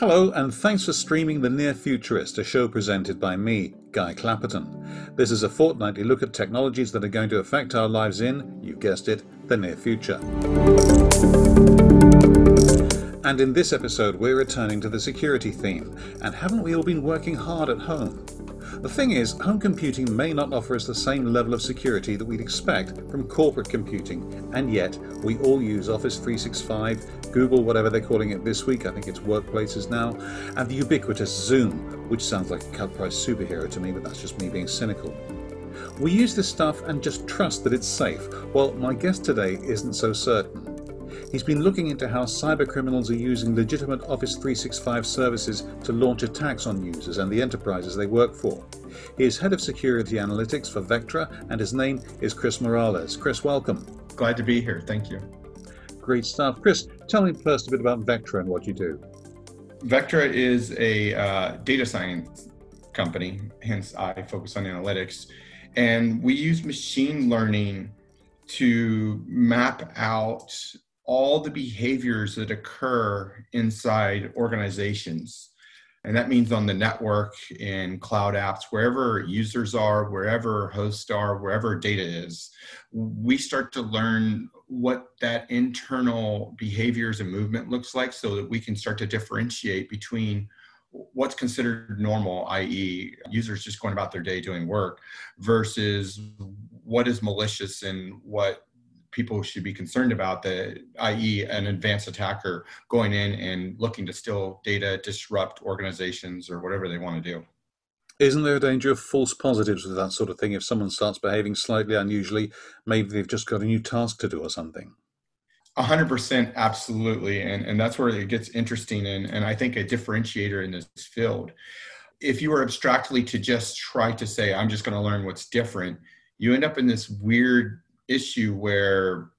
Hello, and thanks for streaming The Near Futurist, a show presented by me, Guy Clapperton. This is a fortnightly look at technologies that are going to affect our lives in, you guessed it, the near future. And in this episode, we're returning to the security theme. And haven't we all been working hard at home? The thing is, home computing may not offer us the same level of security that we'd expect from corporate computing, and yet we all use Office 365, Google, whatever they're calling it this week, I think it's workplaces now, and the ubiquitous Zoom, which sounds like a cut price superhero to me, but that's just me being cynical. We use this stuff and just trust that it's safe. Well, my guest today isn't so certain. He's been looking into how cybercriminals are using legitimate Office 365 services to launch attacks on users and the enterprises they work for. He is head of security analytics for Vectra, and his name is Chris Morales. Chris, welcome. Glad to be here. Thank you. Great stuff. Chris, tell me first a bit about Vectra and what you do. Vectra is a uh, data science company, hence I focus on analytics. And we use machine learning to map out all the behaviors that occur inside organizations. And that means on the network, in cloud apps, wherever users are, wherever hosts are, wherever data is, we start to learn what that internal behaviors and movement looks like so that we can start to differentiate between what's considered normal, i.e., users just going about their day doing work, versus what is malicious and what people should be concerned about the i.e. an advanced attacker going in and looking to steal data disrupt organizations or whatever they want to do. Isn't there a danger of false positives with that sort of thing? If someone starts behaving slightly unusually maybe they've just got a new task to do or something. 100% absolutely and, and that's where it gets interesting and, and i think a differentiator in this field. If you were abstractly to just try to say i'm just going to learn what's different you end up in this weird issue where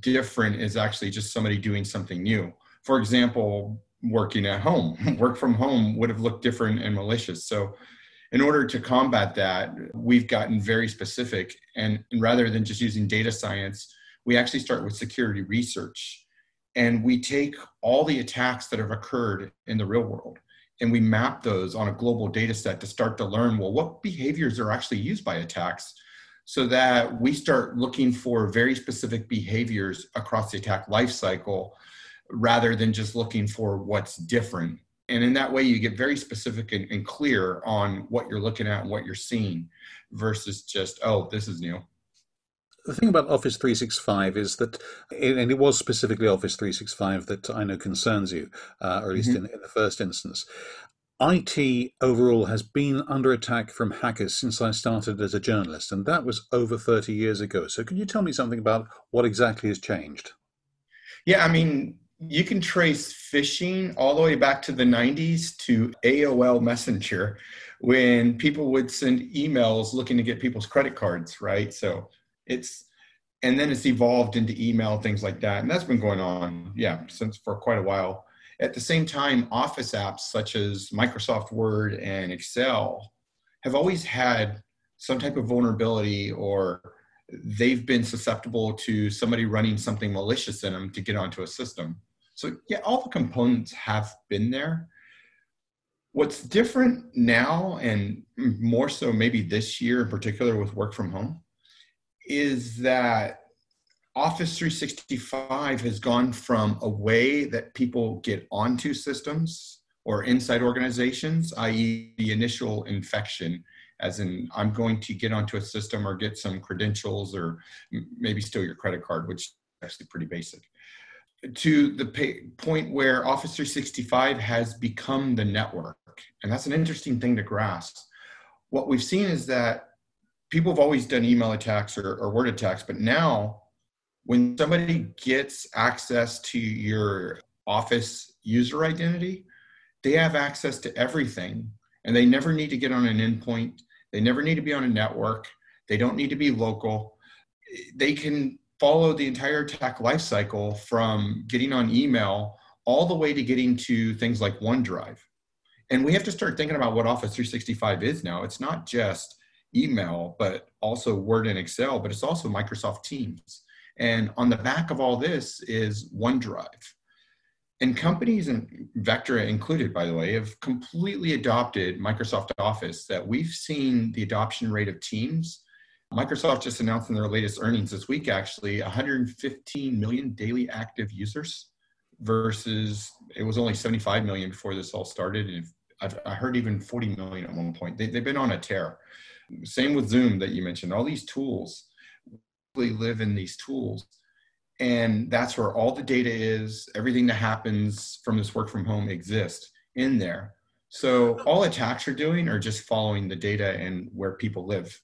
different is actually just somebody doing something new. For example, working at home, work from home would have looked different and malicious. So, in order to combat that, we've gotten very specific. And, and rather than just using data science, we actually start with security research. And we take all the attacks that have occurred in the real world and we map those on a global data set to start to learn well, what behaviors are actually used by attacks so that we start looking for very specific behaviors across the attack lifecycle rather than just looking for what's different. And in that way, you get very specific and, and clear on what you're looking at and what you're seeing versus just, oh, this is new. The thing about Office 365 is that, and it was specifically Office 365 that I know concerns you, uh, or at least mm-hmm. in, in the first instance. IT overall has been under attack from hackers since I started as a journalist, and that was over 30 years ago. So, can you tell me something about what exactly has changed? Yeah, I mean, you can trace phishing all the way back to the 90s to AOL Messenger when people would send emails looking to get people's credit cards, right? So, it's and then it's evolved into email things like that and that's been going on yeah since for quite a while at the same time, Office apps such as Microsoft Word and Excel have always had some type of vulnerability or they've been susceptible to somebody running something malicious in them to get onto a system. So, yeah, all the components have been there. What's different now, and more so maybe this year in particular with work from home, is that Office 365 has gone from a way that people get onto systems or inside organizations, i.e., the initial infection, as in, I'm going to get onto a system or get some credentials or maybe steal your credit card, which is actually pretty basic, to the pay- point where Office 365 has become the network. And that's an interesting thing to grasp. What we've seen is that people have always done email attacks or, or word attacks, but now when somebody gets access to your office user identity, they have access to everything and they never need to get on an endpoint. They never need to be on a network. They don't need to be local. They can follow the entire attack lifecycle from getting on email all the way to getting to things like OneDrive. And we have to start thinking about what Office 365 is now. It's not just email, but also Word and Excel, but it's also Microsoft Teams and on the back of all this is OneDrive. And companies and Vectra included, by the way, have completely adopted Microsoft Office that we've seen the adoption rate of Teams. Microsoft just announced in their latest earnings this week, actually, 115 million daily active users versus it was only 75 million before this all started. And I've, I heard even 40 million at one point. They, they've been on a tear. Same with Zoom that you mentioned. All these tools live in these tools. And that's where all the data is. Everything that happens from this work from home exists in there. So all attacks are doing are just following the data and where people live.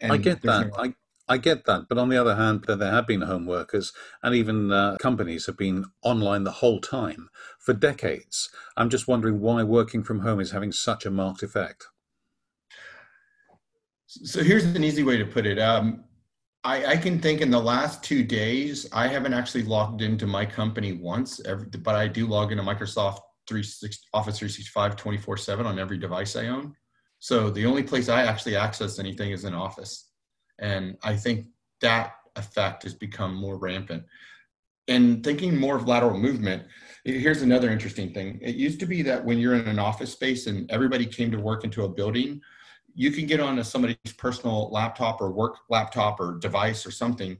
And i get that. no- I, I get that. But on the other hand there have been home workers and even uh, companies have been online the whole time for decades. I'm just wondering why working from home is having such a marked effect. So here's an easy way to put it. Um, I, I, can think in the last two days, I haven't actually logged into my company once, every, but I do log into Microsoft 360, Office 365 24 7 on every device I own. So the only place I actually access anything is in Office. And I think that effect has become more rampant. And thinking more of lateral movement, here's another interesting thing. It used to be that when you're in an office space and everybody came to work into a building, you can get onto somebody's personal laptop or work laptop or device or something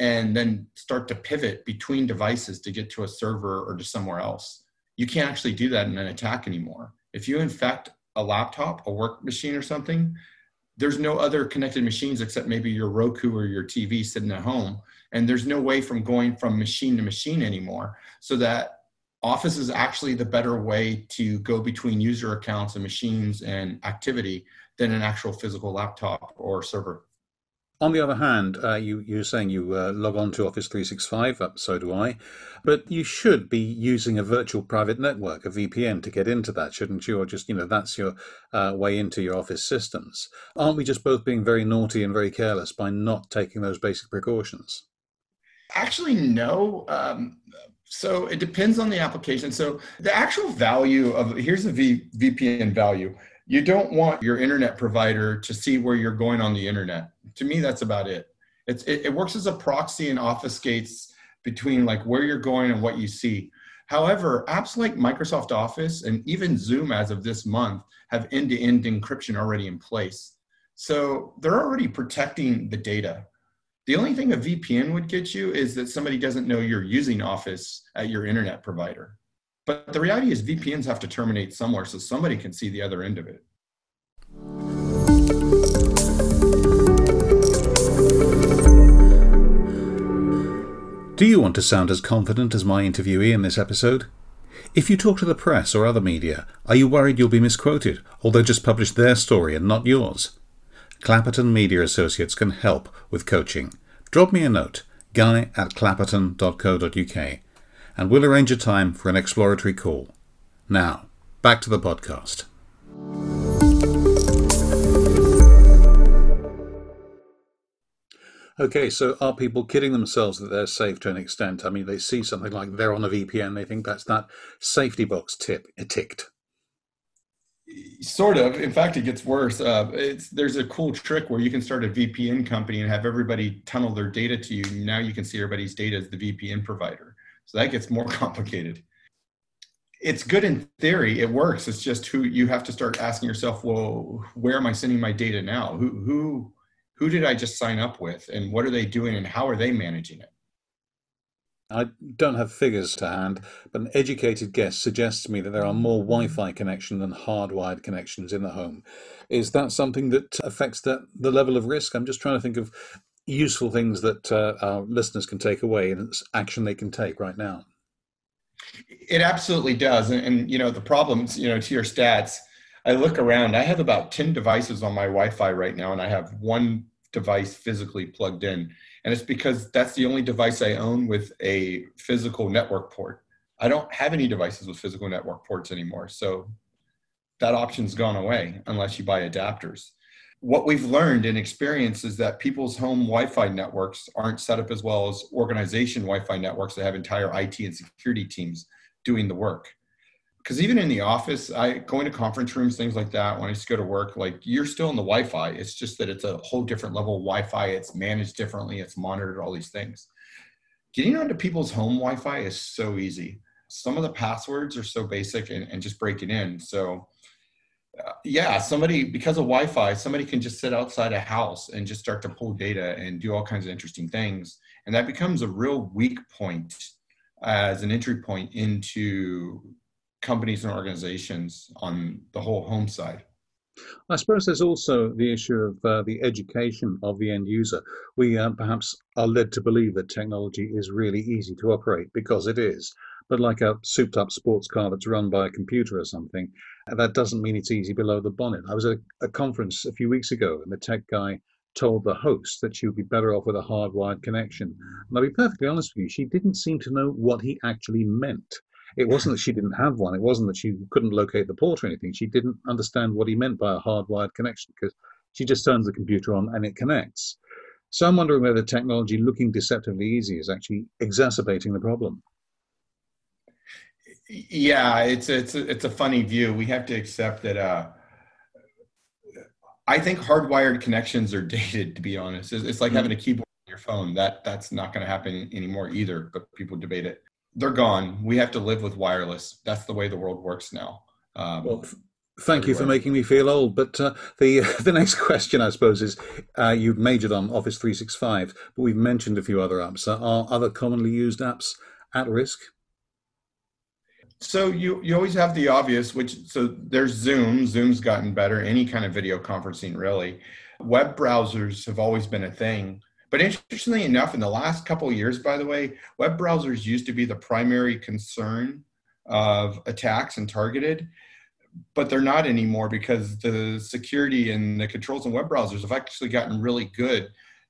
and then start to pivot between devices to get to a server or to somewhere else. You can't actually do that in an attack anymore. If you infect a laptop, a work machine or something, there's no other connected machines except maybe your Roku or your TV sitting at home. And there's no way from going from machine to machine anymore. So that Office is actually the better way to go between user accounts and machines and activity than an actual physical laptop or server. On the other hand, uh, you, you're saying you uh, log on to Office 365, uh, so do I, but you should be using a virtual private network, a VPN, to get into that, shouldn't you? Or just, you know, that's your uh, way into your Office systems. Aren't we just both being very naughty and very careless by not taking those basic precautions? Actually, no. Um, so it depends on the application. So the actual value of here's the v, VPN value you don't want your internet provider to see where you're going on the internet. To me, that's about it. It's, it, it works as a proxy and obfuscates between like where you're going and what you see. However, apps like Microsoft Office and even Zoom as of this month have end-to-end encryption already in place. So they're already protecting the data. The only thing a VPN would get you is that somebody doesn't know you're using Office at your internet provider. But the reality is VPNs have to terminate somewhere so somebody can see the other end of it. Do you want to sound as confident as my interviewee in this episode? If you talk to the press or other media, are you worried you'll be misquoted, or they'll just publish their story and not yours? Clapperton Media Associates can help with coaching. Drop me a note, guy at clapperton.co.uk and we'll arrange a time for an exploratory call. Now, back to the podcast. Okay, so are people kidding themselves that they're safe to an extent? I mean, they see something like they're on a VPN, they think that's that safety box tip ticked. Sort of. In fact, it gets worse. Uh, it's there's a cool trick where you can start a VPN company and have everybody tunnel their data to you. Now you can see everybody's data as the VPN provider. So that gets more complicated. It's good in theory, it works. It's just who you have to start asking yourself, well, where am I sending my data now? Who who who did I just sign up with and what are they doing and how are they managing it? I don't have figures to hand, but an educated guess suggests to me that there are more Wi Fi connections than hardwired connections in the home. Is that something that affects the, the level of risk? I'm just trying to think of useful things that uh, our listeners can take away and action they can take right now. It absolutely does. And, and, you know, the problems, you know, to your stats, I look around, I have about 10 devices on my Wi Fi right now, and I have one device physically plugged in. And it's because that's the only device I own with a physical network port. I don't have any devices with physical network ports anymore. So that option's gone away unless you buy adapters what we've learned and experienced is that people's home Wi-Fi networks aren't set up as well as organization Wi-Fi networks that have entire IT and security teams doing the work. Because even in the office, I going to conference rooms, things like that. When I just go to work, like you're still in the Wi-Fi. It's just that it's a whole different level of Wi-Fi. It's managed differently. It's monitored. All these things. Getting onto people's home Wi-Fi is so easy. some of the passwords are so basic and, and just break it in. So, yeah, somebody, because of Wi Fi, somebody can just sit outside a house and just start to pull data and do all kinds of interesting things. And that becomes a real weak point as an entry point into companies and organizations on the whole home side. I suppose there's also the issue of uh, the education of the end user. We uh, perhaps are led to believe that technology is really easy to operate because it is. But like a souped up sports car that's run by a computer or something, that doesn't mean it's easy below the bonnet. I was at a conference a few weeks ago and the tech guy told the host that she would be better off with a hardwired connection. And I'll be perfectly honest with you, she didn't seem to know what he actually meant. It wasn't that she didn't have one. It wasn't that she couldn't locate the port or anything. She didn't understand what he meant by a hardwired connection because she just turns the computer on and it connects. So I'm wondering whether technology looking deceptively easy is actually exacerbating the problem. Yeah, it's it's a, it's a funny view. We have to accept that. Uh, I think hardwired connections are dated. To be honest, it's, it's like mm-hmm. having a keyboard on your phone. That that's not going to happen anymore either. But people debate it they're gone. We have to live with wireless. That's the way the world works now. Um, well, thank you for making me feel old. But uh, the the next question, I suppose, is uh, you've majored on Office 365, but we've mentioned a few other apps. Are other commonly used apps at risk? So you you always have the obvious, which so there's Zoom. Zoom's gotten better. Any kind of video conferencing, really. Web browsers have always been a thing. But interestingly enough, in the last couple years, by the way, web browsers used to be the primary concern of attacks and targeted, but they're not anymore because the security and the controls in web browsers have actually gotten really good.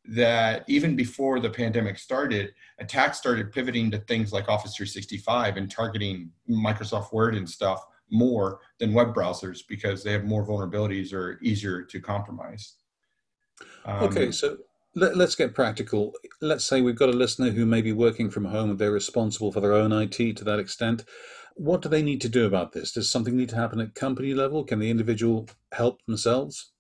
That even before the pandemic started, attacks started pivoting to things like Office 365 and targeting Microsoft Word and stuff more than web browsers because they have more vulnerabilities or easier to compromise. Um, okay, so let, us get practical. Let's say we've got a listener who may be working from home and they're responsible for their own IT to that extent. What do they need to do about this? Does something need to happen at company level? Can the individual help themselves?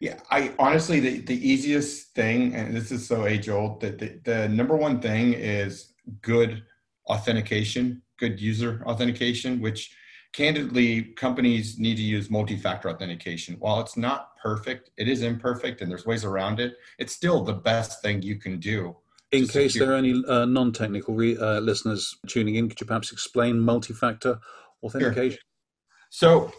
Yeah, I honestly, the, the easiest thing, and this is so age old, that the, the number one thing is good authentication, good user authentication, which candidly, companies need to use multi-factor authentication. While it's not perfect, it is imperfect, and there's ways around it. It's still the best thing you can do. In case secure. there are any uh, non-technical re- uh, listeners tuning in, could you perhaps explain multi-factor authentication? Sure. So,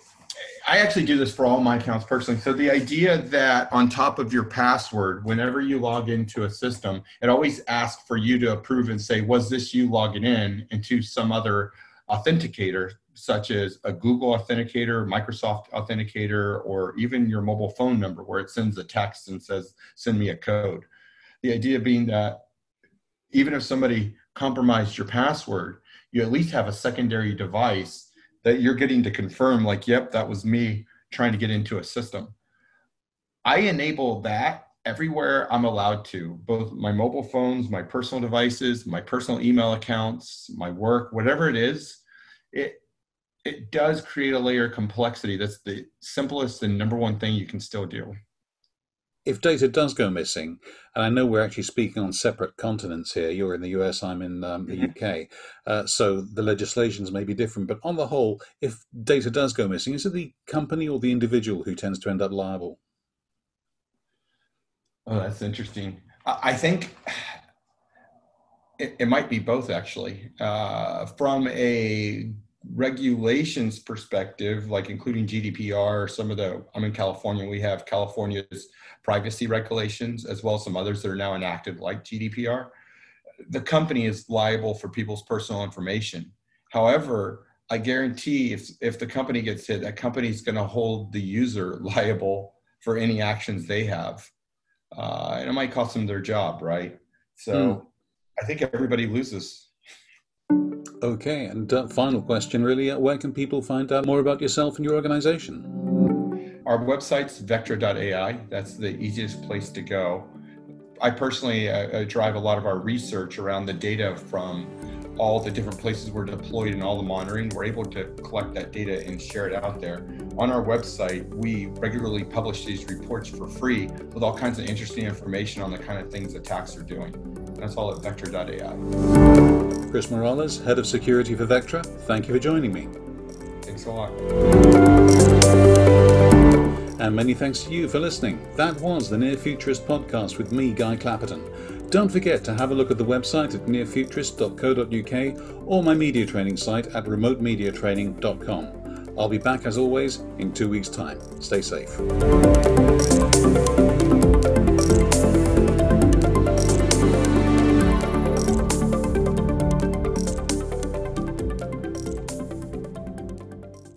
I actually do this for all my accounts personally. So the idea that on top of your password, whenever you log into a system, it always asks for you to approve and say, was this you logging in into some other authenticator such as a Google Authenticator, Microsoft Authenticator, or even your mobile phone number where it sends a text and says, send me a code. The idea being that even if somebody compromised your password, you at least have a secondary device that you're getting to confirm, like, yep, that was me trying to get into a system. I enable that everywhere I'm allowed to, both my mobile phones, my personal devices, my personal email accounts, my work, whatever it is. It, it does create a layer of complexity. That's the simplest and number one thing you can still do. If data does go missing, and I know we're actually speaking on separate continents here, you're in the US, I'm in um, the mm-hmm. UK, uh, so the legislations may be different, but on the whole, if data does go missing, is it the company or the individual who tends to end up liable? Oh, that's interesting. I think it, it might be both actually. Uh, from a regulations perspective, like including GDPR, some of the, I'm in California, we have California's privacy regulations, as well as some others that are now enacted like GDPR. The company is liable for people's personal information. However, I guarantee if, if the company gets hit, that company is going to hold the user liable for any actions they have. Uh, and it might cost them their job, right? So mm. I think everybody loses. Okay, and uh, final question really uh, where can people find out more about yourself and your organization? Our website's vectra.ai. That's the easiest place to go. I personally uh, uh, drive a lot of our research around the data from all the different places we're deployed and all the monitoring. We're able to collect that data and share it out there. On our website, we regularly publish these reports for free with all kinds of interesting information on the kind of things attacks are doing. That's all at vectra.ai. Chris Morales, Head of Security for Vectra, thank you for joining me. Thanks a lot. And many thanks to you for listening. That was the Near Futurist podcast with me, Guy Clapperton. Don't forget to have a look at the website at nearfuturist.co.uk or my media training site at remotemediatraining.com. I'll be back as always in two weeks' time. Stay safe.